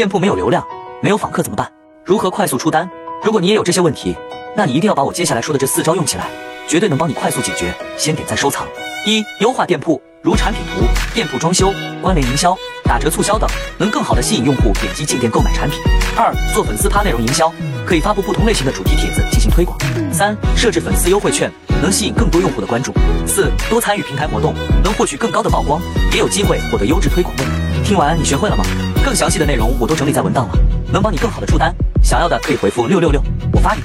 店铺没有流量，没有访客怎么办？如何快速出单？如果你也有这些问题，那你一定要把我接下来说的这四招用起来，绝对能帮你快速解决。先点赞收藏。一、优化店铺，如产品图、店铺装修、关联营销、打折促销等，能更好的吸引用户点击进店购买产品。二、做粉丝趴内容营销，可以发布不同类型的主题帖子进行推广。三、设置粉丝优惠券，能吸引更多用户的关注。四、多参与平台活动，能获取更高的曝光，也有机会获得优质推广位。听完你学会了吗？更详细的内容我都整理在文档了，能帮你更好的出单。想要的可以回复六六六，我发你。